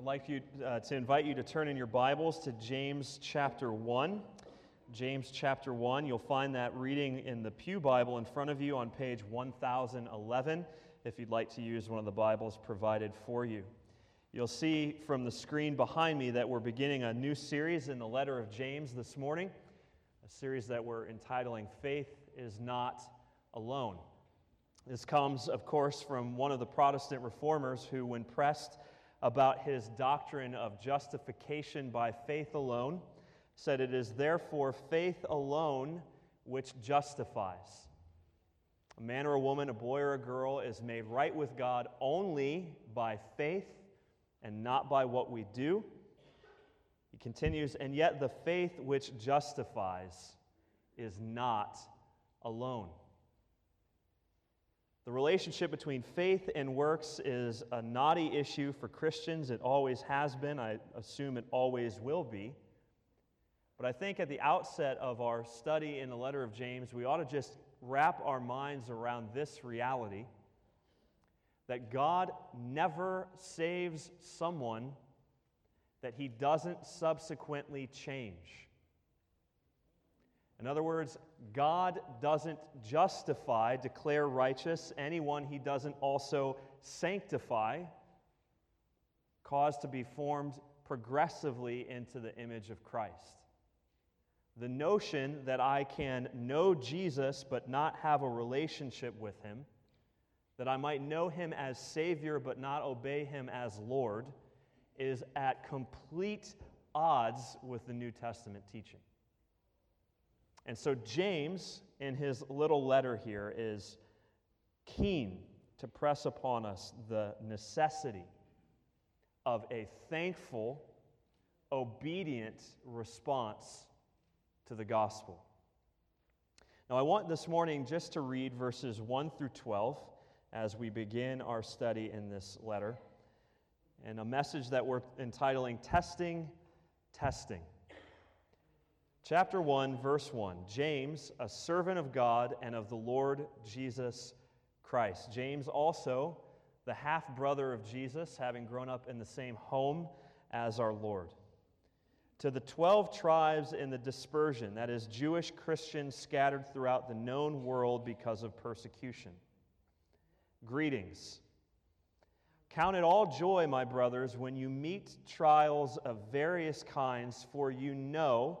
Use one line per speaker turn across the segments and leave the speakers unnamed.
I'd like you, uh, to invite you to turn in your Bibles to James chapter 1. James chapter 1. You'll find that reading in the Pew Bible in front of you on page 1011 if you'd like to use one of the Bibles provided for you. You'll see from the screen behind me that we're beginning a new series in the letter of James this morning, a series that we're entitling Faith is Not Alone. This comes, of course, from one of the Protestant reformers who, when pressed about his doctrine of justification by faith alone, said, It is therefore faith alone which justifies. A man or a woman, a boy or a girl is made right with God only by faith and not by what we do. He continues, and yet the faith which justifies is not alone. The relationship between faith and works is a knotty issue for Christians. It always has been. I assume it always will be. But I think at the outset of our study in the letter of James, we ought to just wrap our minds around this reality that God never saves someone that he doesn't subsequently change. In other words, God doesn't justify, declare righteous anyone he doesn't also sanctify, cause to be formed progressively into the image of Christ. The notion that I can know Jesus but not have a relationship with him, that I might know him as Savior but not obey him as Lord, is at complete odds with the New Testament teaching. And so, James, in his little letter here, is keen to press upon us the necessity of a thankful, obedient response to the gospel. Now, I want this morning just to read verses 1 through 12 as we begin our study in this letter, and a message that we're entitling Testing, Testing. Chapter 1, verse 1 James, a servant of God and of the Lord Jesus Christ. James, also the half brother of Jesus, having grown up in the same home as our Lord. To the 12 tribes in the dispersion, that is, Jewish Christians scattered throughout the known world because of persecution. Greetings. Count it all joy, my brothers, when you meet trials of various kinds, for you know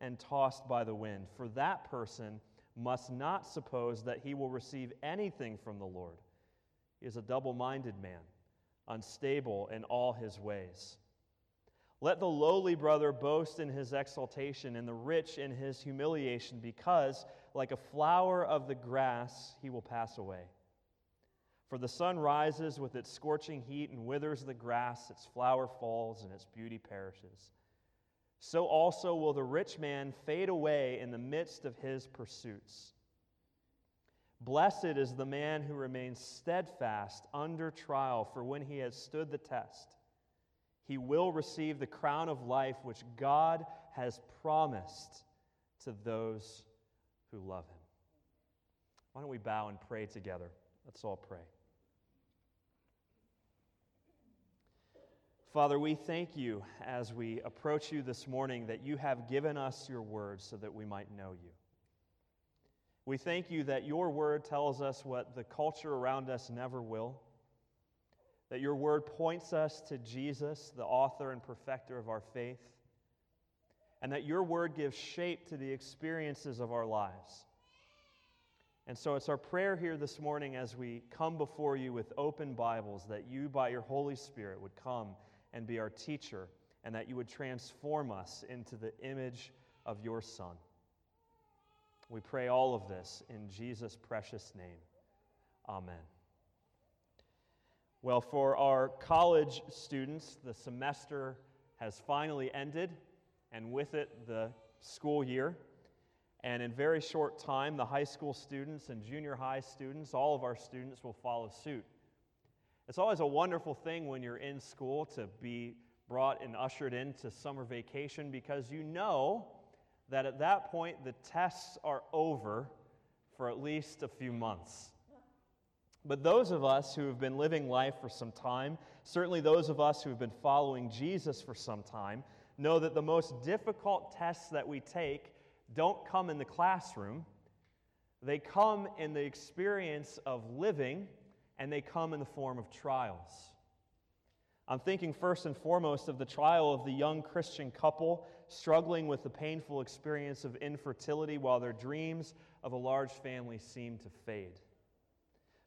and tossed by the wind. For that person must not suppose that he will receive anything from the Lord. He is a double minded man, unstable in all his ways. Let the lowly brother boast in his exaltation, and the rich in his humiliation, because, like a flower of the grass, he will pass away. For the sun rises with its scorching heat and withers the grass, its flower falls, and its beauty perishes so also will the rich man fade away in the midst of his pursuits. Blessed is the man who remains steadfast under trial, for when he has stood the test, he will receive the crown of life which God has promised to those who love him. Why don't we bow and pray together? Let's all pray. Father, we thank you as we approach you this morning that you have given us your word so that we might know you. We thank you that your word tells us what the culture around us never will, that your word points us to Jesus, the author and perfecter of our faith, and that your word gives shape to the experiences of our lives. And so it's our prayer here this morning as we come before you with open Bibles that you, by your Holy Spirit, would come and be our teacher, and that you would transform us into the image of your Son. We pray all of this in Jesus' precious name. Amen. Well, for our college students, the semester has finally ended, and with it, the school year. And in very short time, the high school students and junior high students, all of our students, will follow suit. It's always a wonderful thing when you're in school to be brought and ushered into summer vacation because you know that at that point the tests are over for at least a few months. But those of us who have been living life for some time, certainly those of us who have been following Jesus for some time, know that the most difficult tests that we take don't come in the classroom. They come in the experience of living, and they come in the form of trials. I'm thinking first and foremost of the trial of the young Christian couple struggling with the painful experience of infertility while their dreams of a large family seem to fade.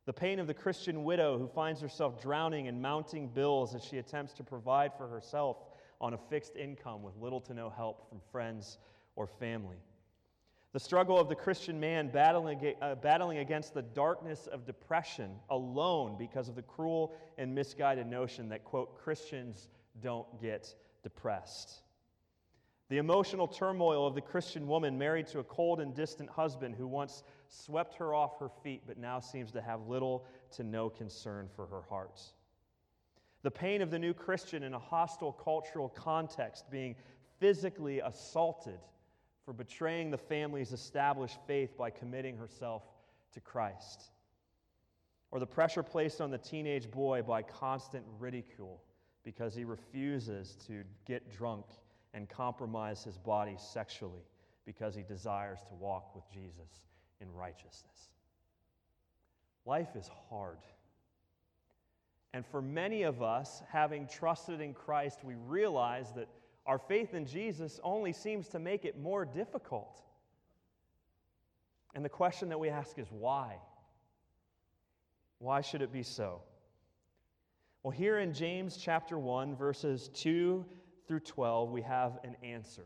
The pain of the Christian widow who finds herself drowning in mounting bills as she attempts to provide for herself on a fixed income with little to no help from friends or family. The struggle of the Christian man battling, uh, battling against the darkness of depression alone because of the cruel and misguided notion that, quote, Christians don't get depressed. The emotional turmoil of the Christian woman married to a cold and distant husband who once swept her off her feet but now seems to have little to no concern for her heart. The pain of the new Christian in a hostile cultural context being physically assaulted for betraying the family's established faith by committing herself to Christ. Or the pressure placed on the teenage boy by constant ridicule because he refuses to get drunk and compromise his body sexually because he desires to walk with Jesus in righteousness. Life is hard. And for many of us, having trusted in Christ, we realize that our faith in Jesus only seems to make it more difficult. And the question that we ask is why? Why should it be so? Well, here in James chapter 1, verses 2 through 12, we have an answer.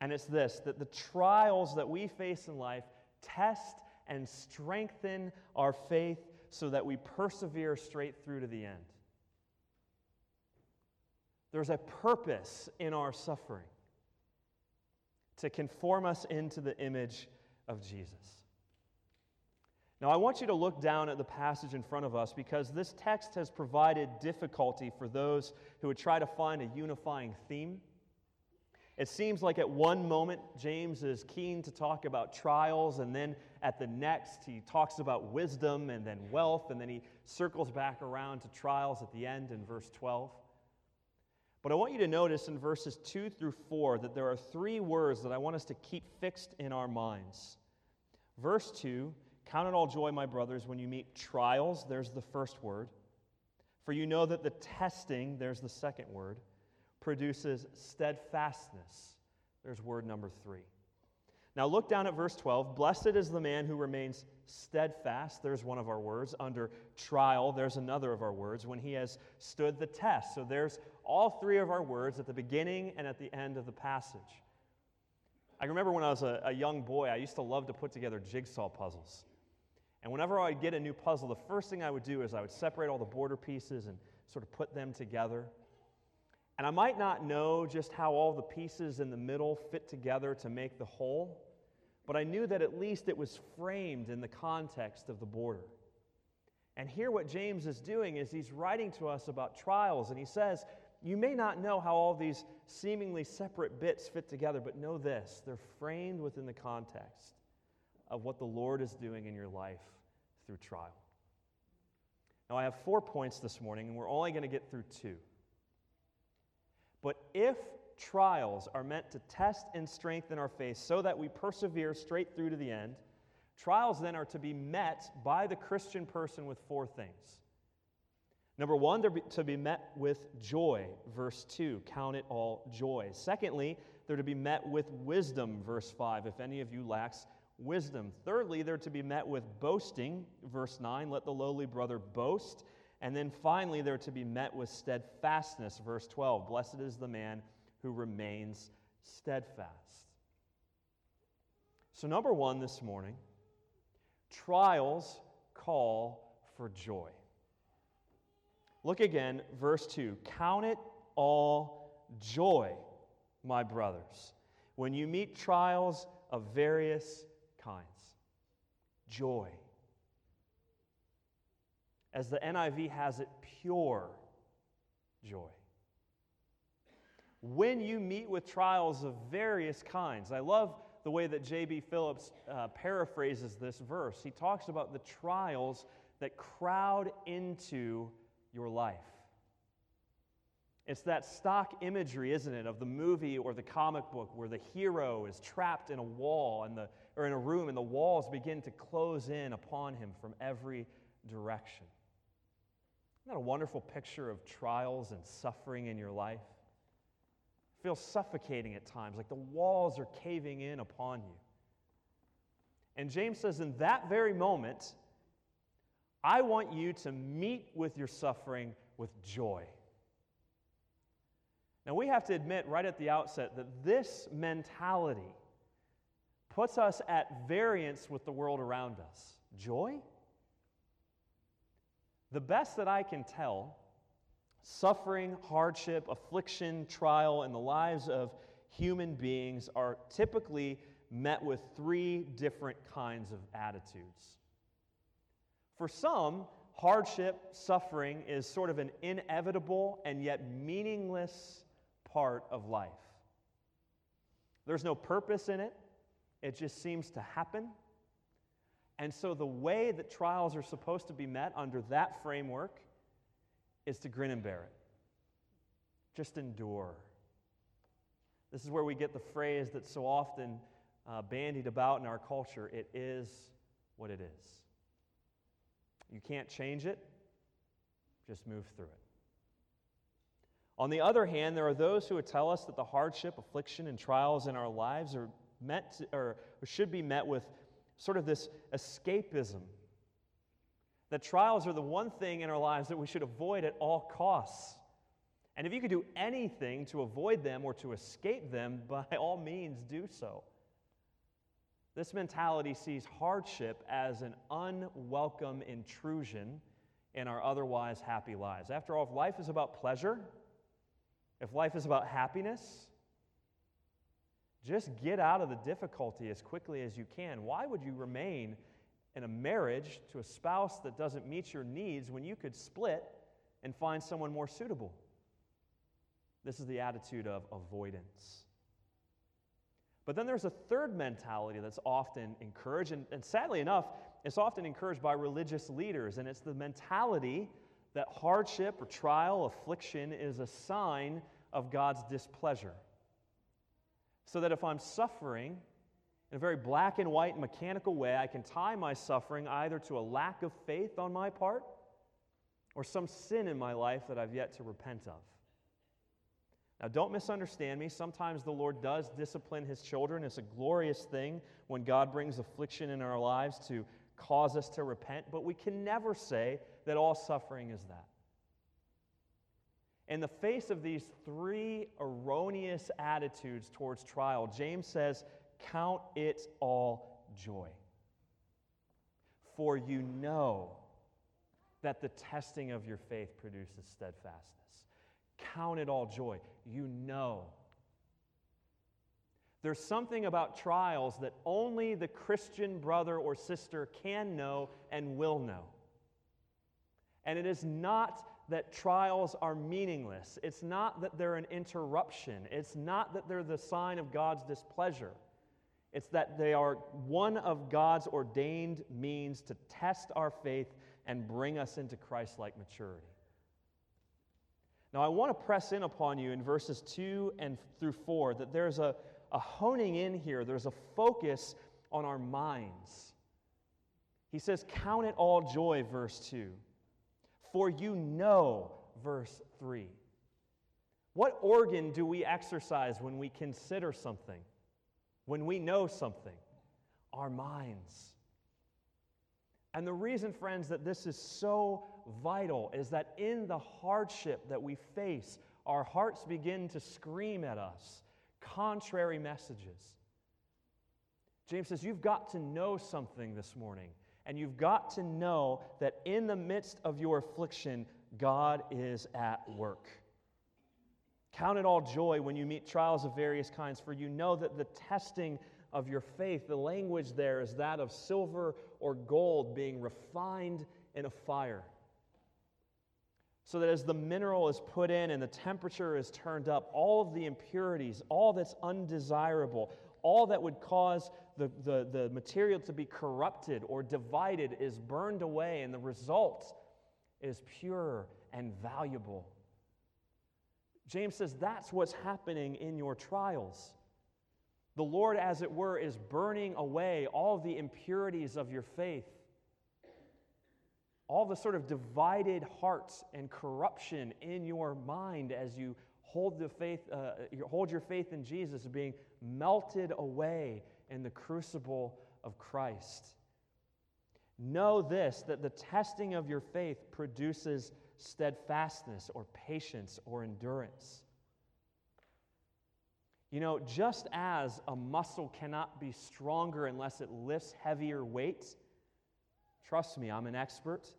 And it's this that the trials that we face in life test and strengthen our faith so that we persevere straight through to the end. There's a purpose in our suffering to conform us into the image of Jesus. Now, I want you to look down at the passage in front of us because this text has provided difficulty for those who would try to find a unifying theme. It seems like at one moment, James is keen to talk about trials, and then at the next, he talks about wisdom and then wealth, and then he circles back around to trials at the end in verse 12. But I want you to notice in verses 2 through 4 that there are three words that I want us to keep fixed in our minds. Verse 2 Count it all joy, my brothers, when you meet trials. There's the first word. For you know that the testing, there's the second word, produces steadfastness. There's word number three. Now look down at verse 12. Blessed is the man who remains steadfast. There's one of our words. Under trial, there's another of our words. When he has stood the test. So there's all three of our words at the beginning and at the end of the passage. I remember when I was a, a young boy, I used to love to put together jigsaw puzzles. And whenever I'd get a new puzzle, the first thing I would do is I would separate all the border pieces and sort of put them together. And I might not know just how all the pieces in the middle fit together to make the whole, but I knew that at least it was framed in the context of the border. And here, what James is doing is he's writing to us about trials, and he says, You may not know how all these seemingly separate bits fit together, but know this they're framed within the context of what the Lord is doing in your life through trial. Now, I have four points this morning, and we're only going to get through two. But if trials are meant to test and strengthen our faith so that we persevere straight through to the end, trials then are to be met by the Christian person with four things. Number one, they're to be met with joy, verse 2. Count it all joy. Secondly, they're to be met with wisdom, verse 5. If any of you lacks wisdom. Thirdly, they're to be met with boasting, verse 9. Let the lowly brother boast. And then finally, they're to be met with steadfastness, verse 12. Blessed is the man who remains steadfast. So, number one this morning trials call for joy. Look again, verse 2. Count it all joy, my brothers, when you meet trials of various kinds. Joy. As the NIV has it, pure joy. When you meet with trials of various kinds, I love the way that J.B. Phillips uh, paraphrases this verse. He talks about the trials that crowd into your life. It's that stock imagery, isn't it, of the movie or the comic book where the hero is trapped in a wall and the, or in a room and the walls begin to close in upon him from every direction. Isn't that a wonderful picture of trials and suffering in your life? It feels suffocating at times, like the walls are caving in upon you. And James says, in that very moment, I want you to meet with your suffering with joy. Now, we have to admit right at the outset that this mentality puts us at variance with the world around us. Joy? The best that I can tell, suffering, hardship, affliction, trial in the lives of human beings are typically met with three different kinds of attitudes. For some, hardship, suffering is sort of an inevitable and yet meaningless part of life. There's no purpose in it, it just seems to happen. And so, the way that trials are supposed to be met under that framework is to grin and bear it. Just endure. This is where we get the phrase that's so often uh, bandied about in our culture it is what it is. You can't change it, just move through it. On the other hand, there are those who would tell us that the hardship, affliction, and trials in our lives are met to, or should be met with sort of this escapism. That trials are the one thing in our lives that we should avoid at all costs. And if you could do anything to avoid them or to escape them, by all means do so. This mentality sees hardship as an unwelcome intrusion in our otherwise happy lives. After all, if life is about pleasure, if life is about happiness, just get out of the difficulty as quickly as you can. Why would you remain in a marriage to a spouse that doesn't meet your needs when you could split and find someone more suitable? This is the attitude of avoidance. But then there's a third mentality that's often encouraged, and, and sadly enough, it's often encouraged by religious leaders, and it's the mentality that hardship or trial, affliction is a sign of God's displeasure. So that if I'm suffering in a very black and white mechanical way, I can tie my suffering either to a lack of faith on my part or some sin in my life that I've yet to repent of. Now, don't misunderstand me. Sometimes the Lord does discipline his children. It's a glorious thing when God brings affliction in our lives to cause us to repent, but we can never say that all suffering is that. In the face of these three erroneous attitudes towards trial, James says, Count it all joy. For you know that the testing of your faith produces steadfastness. Count it all joy. You know. There's something about trials that only the Christian brother or sister can know and will know. And it is not that trials are meaningless. It's not that they're an interruption. It's not that they're the sign of God's displeasure. It's that they are one of God's ordained means to test our faith and bring us into Christ like maturity. Now, I want to press in upon you in verses 2 and through 4 that there's a, a honing in here, there's a focus on our minds. He says, Count it all joy, verse 2. For you know, verse 3. What organ do we exercise when we consider something, when we know something? Our minds. And the reason, friends, that this is so vital is that in the hardship that we face, our hearts begin to scream at us contrary messages. James says, You've got to know something this morning, and you've got to know that in the midst of your affliction, God is at work. Count it all joy when you meet trials of various kinds, for you know that the testing of your faith, the language there is that of silver or gold being refined in a fire. So that as the mineral is put in and the temperature is turned up, all of the impurities, all that's undesirable, all that would cause the, the, the material to be corrupted or divided is burned away, and the result is pure and valuable. James says that's what's happening in your trials. The Lord, as it were, is burning away all the impurities of your faith, all the sort of divided hearts and corruption in your mind as you hold, the faith, uh, hold your faith in Jesus being melted away in the crucible of Christ. Know this that the testing of your faith produces steadfastness or patience or endurance. You know, just as a muscle cannot be stronger unless it lifts heavier weights, trust me, I'm an expert.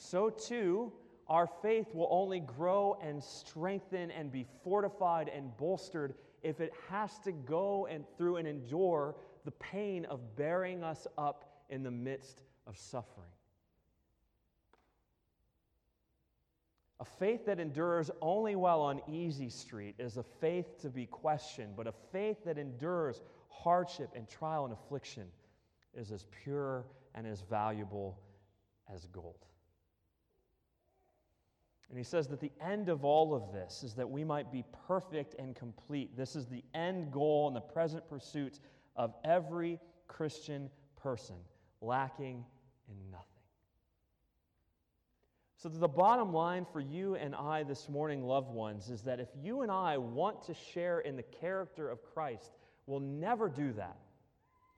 So too, our faith will only grow and strengthen and be fortified and bolstered if it has to go and through and endure the pain of bearing us up in the midst of suffering. A faith that endures only while on easy street is a faith to be questioned, but a faith that endures hardship and trial and affliction is as pure and as valuable as gold. And he says that the end of all of this is that we might be perfect and complete. This is the end goal and the present pursuit of every Christian person, lacking in nothing. So, the bottom line for you and I this morning, loved ones, is that if you and I want to share in the character of Christ, we'll never do that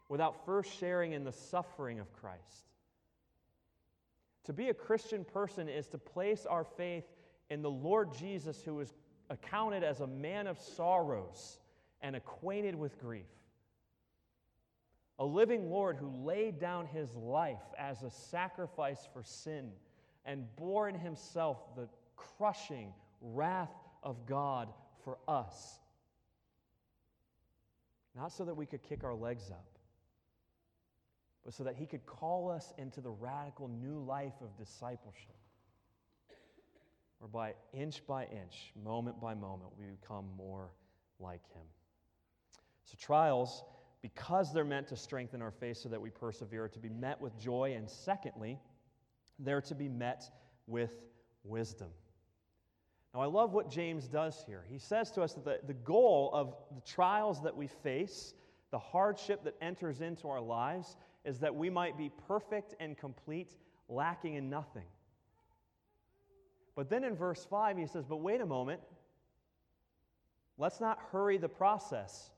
without first sharing in the suffering of Christ. To be a Christian person is to place our faith in the Lord Jesus, who is accounted as a man of sorrows and acquainted with grief. A living Lord who laid down his life as a sacrifice for sin and bore in himself the crushing wrath of God for us. Not so that we could kick our legs up, but so that he could call us into the radical new life of discipleship, whereby inch by inch, moment by moment, we become more like him. So, trials, because they're meant to strengthen our faith so that we persevere, to be met with joy, and secondly, they're to be met with wisdom. Now, I love what James does here. He says to us that the, the goal of the trials that we face, the hardship that enters into our lives, is that we might be perfect and complete, lacking in nothing. But then in verse 5, he says, But wait a moment. Let's not hurry the process.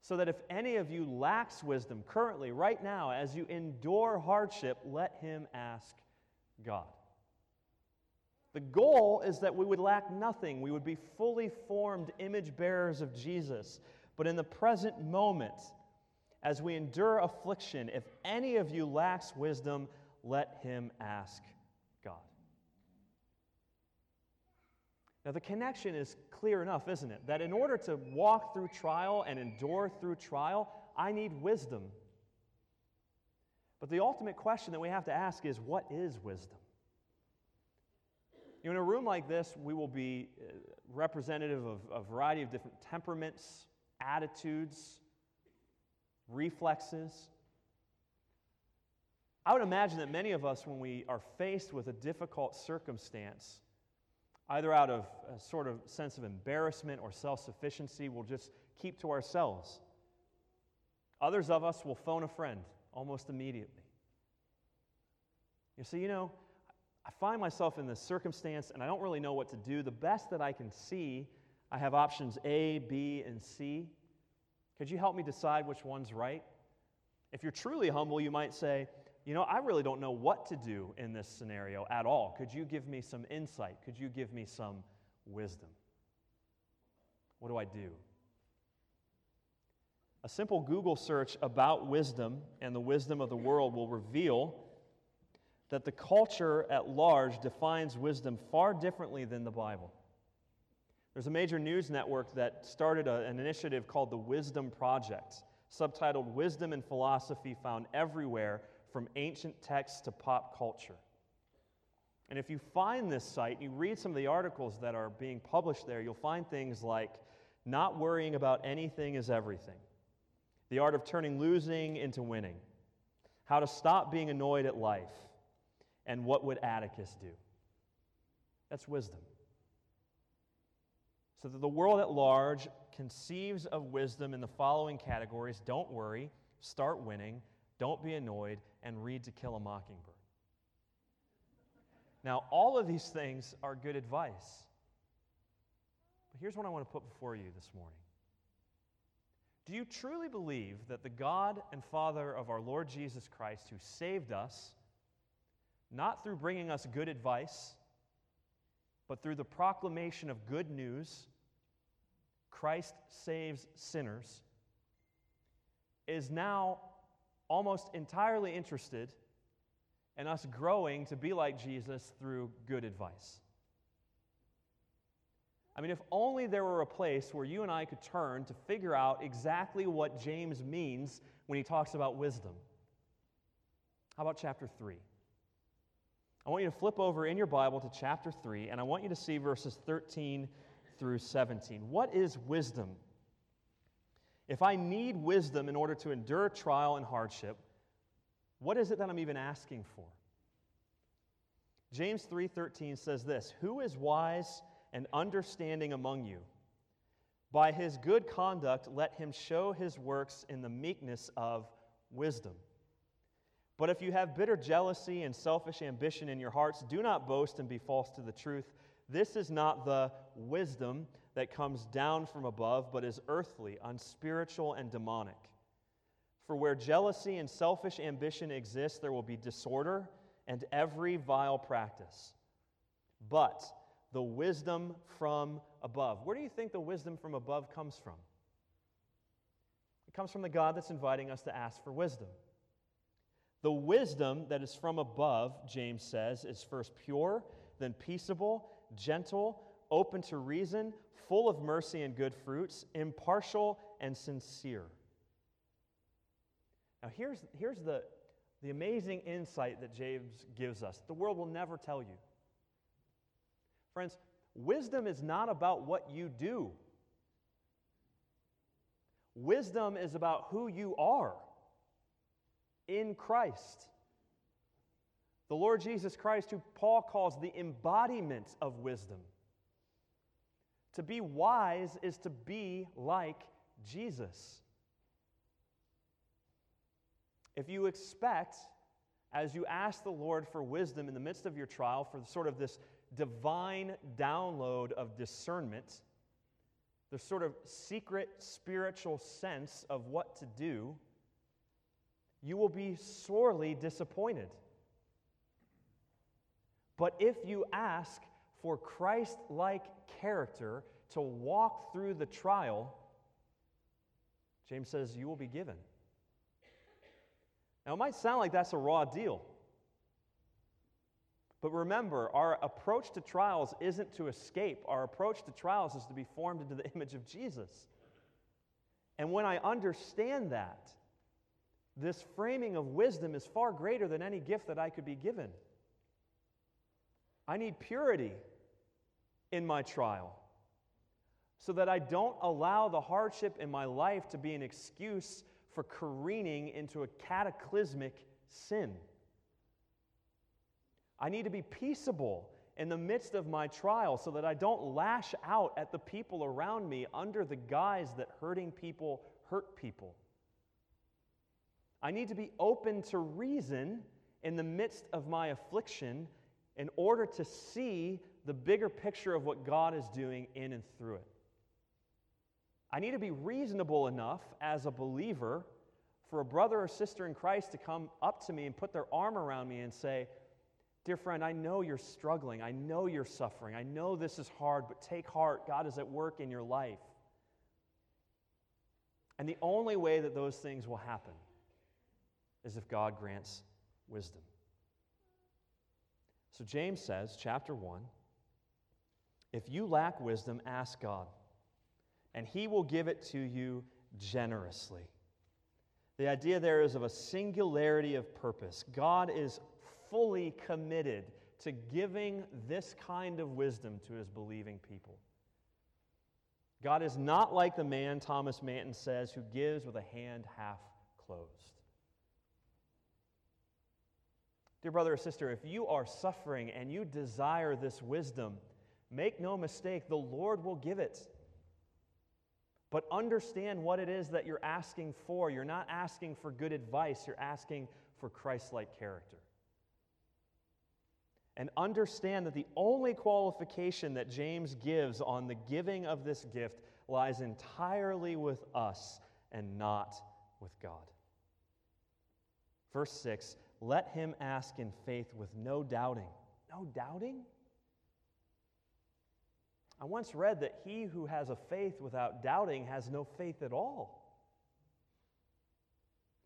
So that if any of you lacks wisdom currently, right now, as you endure hardship, let him ask God. The goal is that we would lack nothing. We would be fully formed image bearers of Jesus. But in the present moment, as we endure affliction, if any of you lacks wisdom, let him ask God. Now, the connection is clear enough, isn't it? That in order to walk through trial and endure through trial, I need wisdom. But the ultimate question that we have to ask is what is wisdom? You know, in a room like this, we will be uh, representative of a variety of different temperaments, attitudes, reflexes. I would imagine that many of us, when we are faced with a difficult circumstance, either out of a sort of sense of embarrassment or self sufficiency, will just keep to ourselves. Others of us will phone a friend almost immediately. You see, you know, I find myself in this circumstance and I don't really know what to do. The best that I can see, I have options A, B, and C. Could you help me decide which one's right? If you're truly humble, you might say, You know, I really don't know what to do in this scenario at all. Could you give me some insight? Could you give me some wisdom? What do I do? A simple Google search about wisdom and the wisdom of the world will reveal that the culture at large defines wisdom far differently than the Bible. There's a major news network that started a, an initiative called the Wisdom Project, subtitled Wisdom and Philosophy Found Everywhere from Ancient Texts to Pop Culture. And if you find this site, and you read some of the articles that are being published there, you'll find things like not worrying about anything is everything, the art of turning losing into winning, how to stop being annoyed at life, and what would Atticus do? That's wisdom. So that the world at large conceives of wisdom in the following categories don't worry, start winning, don't be annoyed, and read To Kill a Mockingbird. Now, all of these things are good advice. But here's what I want to put before you this morning. Do you truly believe that the God and Father of our Lord Jesus Christ, who saved us, not through bringing us good advice, but through the proclamation of good news, Christ saves sinners, is now almost entirely interested in us growing to be like Jesus through good advice. I mean, if only there were a place where you and I could turn to figure out exactly what James means when he talks about wisdom. How about chapter 3? I want you to flip over in your Bible to chapter 3, and I want you to see verses 13 through 17. What is wisdom? If I need wisdom in order to endure trial and hardship, what is it that I'm even asking for? James 3:13 says this, "Who is wise and understanding among you? By his good conduct let him show his works in the meekness of wisdom." But if you have bitter jealousy and selfish ambition in your hearts, do not boast and be false to the truth. This is not the wisdom that comes down from above, but is earthly, unspiritual, and demonic. For where jealousy and selfish ambition exist, there will be disorder and every vile practice. But the wisdom from above. Where do you think the wisdom from above comes from? It comes from the God that's inviting us to ask for wisdom. The wisdom that is from above, James says, is first pure, then peaceable, gentle, open to reason, full of mercy and good fruits, impartial and sincere. Now, here's, here's the, the amazing insight that James gives us. The world will never tell you. Friends, wisdom is not about what you do, wisdom is about who you are in Christ. The Lord Jesus Christ, who Paul calls the embodiment of wisdom. To be wise is to be like Jesus. If you expect, as you ask the Lord for wisdom in the midst of your trial, for sort of this divine download of discernment, the sort of secret spiritual sense of what to do, you will be sorely disappointed. But if you ask for Christ like character to walk through the trial, James says you will be given. Now, it might sound like that's a raw deal. But remember, our approach to trials isn't to escape. Our approach to trials is to be formed into the image of Jesus. And when I understand that, this framing of wisdom is far greater than any gift that I could be given. I need purity in my trial so that I don't allow the hardship in my life to be an excuse for careening into a cataclysmic sin. I need to be peaceable in the midst of my trial so that I don't lash out at the people around me under the guise that hurting people hurt people. I need to be open to reason in the midst of my affliction in order to see the bigger picture of what God is doing in and through it. I need to be reasonable enough as a believer for a brother or sister in Christ to come up to me and put their arm around me and say, Dear friend, I know you're struggling. I know you're suffering. I know this is hard, but take heart. God is at work in your life. And the only way that those things will happen is if God grants wisdom. So James says, chapter 1, if you lack wisdom, ask God, and he will give it to you generously. The idea there is of a singularity of purpose. God is fully committed to giving this kind of wisdom to his believing people. God is not like the man, Thomas Manton says, who gives with a hand half closed. Dear brother or sister, if you are suffering and you desire this wisdom, make no mistake, the Lord will give it. But understand what it is that you're asking for. You're not asking for good advice, you're asking for Christ like character. And understand that the only qualification that James gives on the giving of this gift lies entirely with us and not with God. Verse 6 Let him ask in faith with no doubting. No doubting? I once read that he who has a faith without doubting has no faith at all.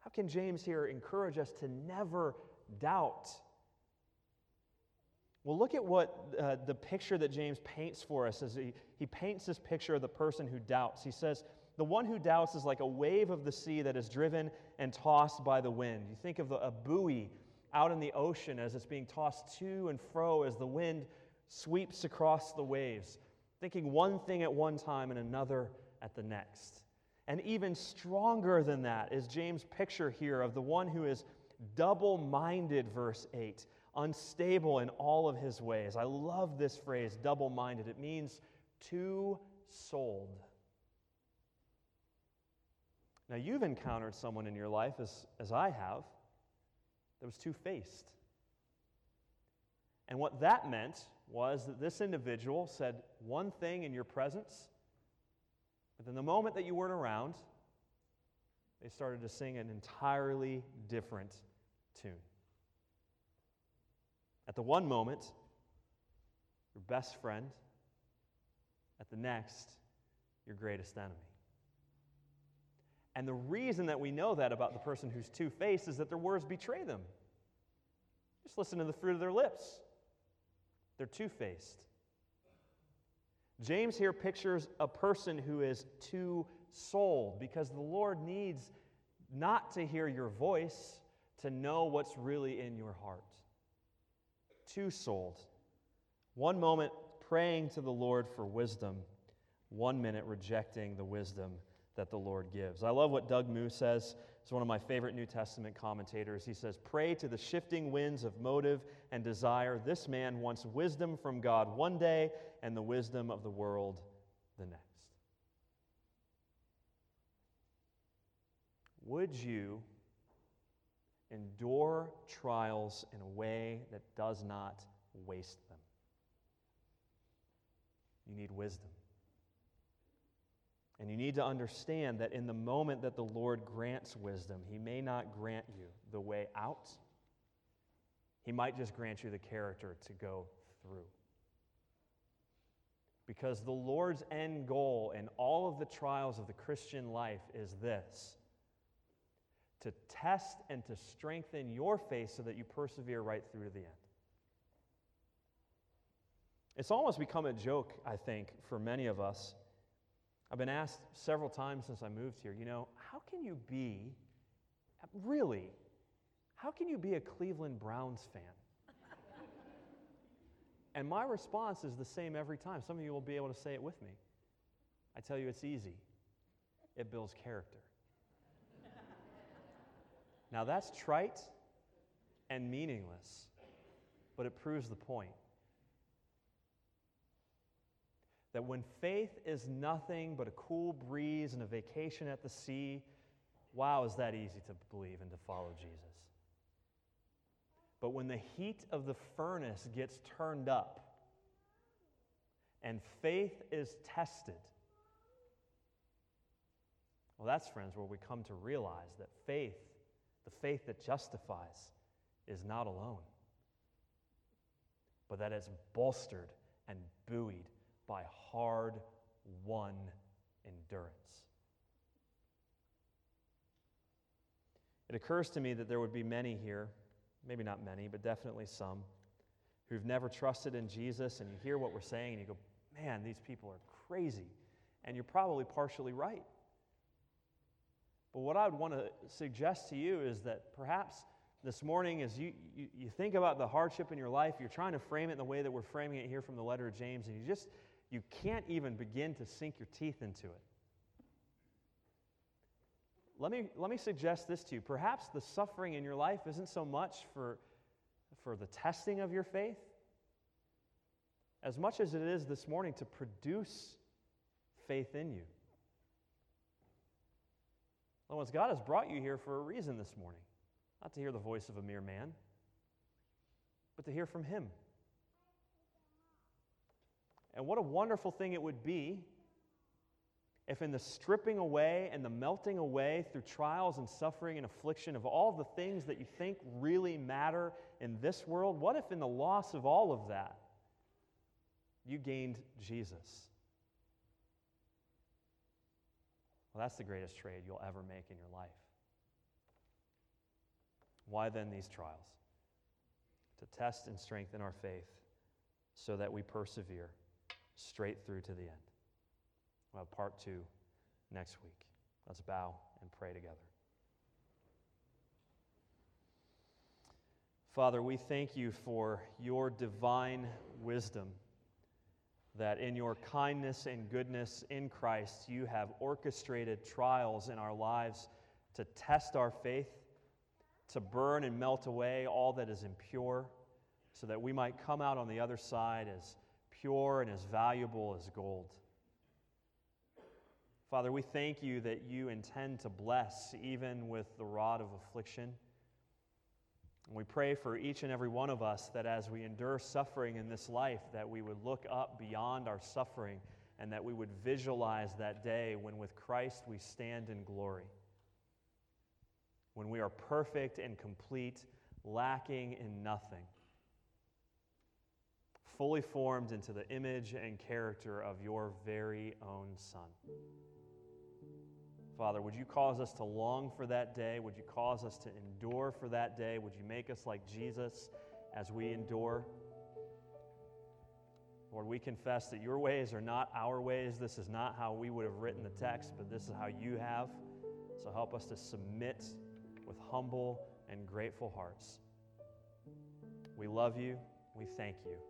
How can James here encourage us to never doubt? Well, look at what uh, the picture that James paints for us as he, he paints this picture of the person who doubts. He says, The one who doubts is like a wave of the sea that is driven and tossed by the wind. You think of the, a buoy out in the ocean as it's being tossed to and fro as the wind sweeps across the waves, thinking one thing at one time and another at the next. And even stronger than that is James' picture here of the one who is double minded, verse 8 unstable in all of his ways. I love this phrase, double minded. It means two souled. Now, you've encountered someone in your life, as, as I have, that was two faced. And what that meant was that this individual said one thing in your presence, but then the moment that you weren't around, they started to sing an entirely different tune. At the one moment, your best friend. At the next, your greatest enemy. And the reason that we know that about the person who's two faced is that their words betray them. Just listen to the fruit of their lips. They're two faced. James here pictures a person who is two souled because the Lord needs not to hear your voice to know what's really in your heart two souled. One moment praying to the Lord for wisdom, one minute rejecting the wisdom that the Lord gives. I love what Doug Moo says. He's one of my favorite New Testament commentators. He says, Prey to the shifting winds of motive and desire. This man wants wisdom from God one day and the wisdom of the world the next. Would you endure trials in a way that does not waste them. You need wisdom. And you need to understand that in the moment that the Lord grants wisdom, He may not grant you the way out, He might just grant you the character to go through. Because the Lord's end goal in all of the trials of the Christian life is this to test and to strengthen your faith so that you persevere right through to the end. It's almost become a joke, I think, for many of us. I've been asked several times since I moved here, you know, how can you be, really, how can you be a Cleveland Browns fan? and my response is the same every time. Some of you will be able to say it with me. I tell you, it's easy, it builds character. Now, that's trite and meaningless, but it proves the point. That when faith is nothing but a cool breeze and a vacation at the sea, wow, is that easy to believe and to follow Jesus. But when the heat of the furnace gets turned up and faith is tested, well, that's, friends, where we come to realize that faith the faith that justifies is not alone, but that it's bolstered and buoyed by hard won endurance. It occurs to me that there would be many here, maybe not many, but definitely some, who've never trusted in Jesus, and you hear what we're saying, and you go, man, these people are crazy. And you're probably partially right. But what I would want to suggest to you is that perhaps this morning, as you, you, you, think about the hardship in your life, you're trying to frame it in the way that we're framing it here from the letter of James, and you just you can't even begin to sink your teeth into it. Let me, let me suggest this to you. Perhaps the suffering in your life isn't so much for, for the testing of your faith, as much as it is this morning to produce faith in you. Well, God has brought you here for a reason this morning. Not to hear the voice of a mere man, but to hear from Him. And what a wonderful thing it would be if, in the stripping away and the melting away through trials and suffering and affliction of all the things that you think really matter in this world, what if, in the loss of all of that, you gained Jesus? Well, that's the greatest trade you'll ever make in your life. Why then these trials? To test and strengthen our faith so that we persevere straight through to the end. We'll have part two next week. Let's bow and pray together. Father, we thank you for your divine wisdom that in your kindness and goodness in Christ, you have orchestrated trials in our lives to test our faith to burn and melt away all that is impure, so that we might come out on the other side as pure and as valuable as gold. Father, we thank you that you intend to bless even with the rod of affliction. And we pray for each and every one of us that as we endure suffering in this life, that we would look up beyond our suffering and that we would visualize that day when with Christ we stand in glory when we are perfect and complete, lacking in nothing, fully formed into the image and character of your very own Son. Father, would you cause us to long for that day? Would you cause us to endure for that day? Would you make us like Jesus as we endure? Lord, we confess that your ways are not our ways. This is not how we would have written the text, but this is how you have. So help us to submit with humble and grateful hearts. We love you. We thank you.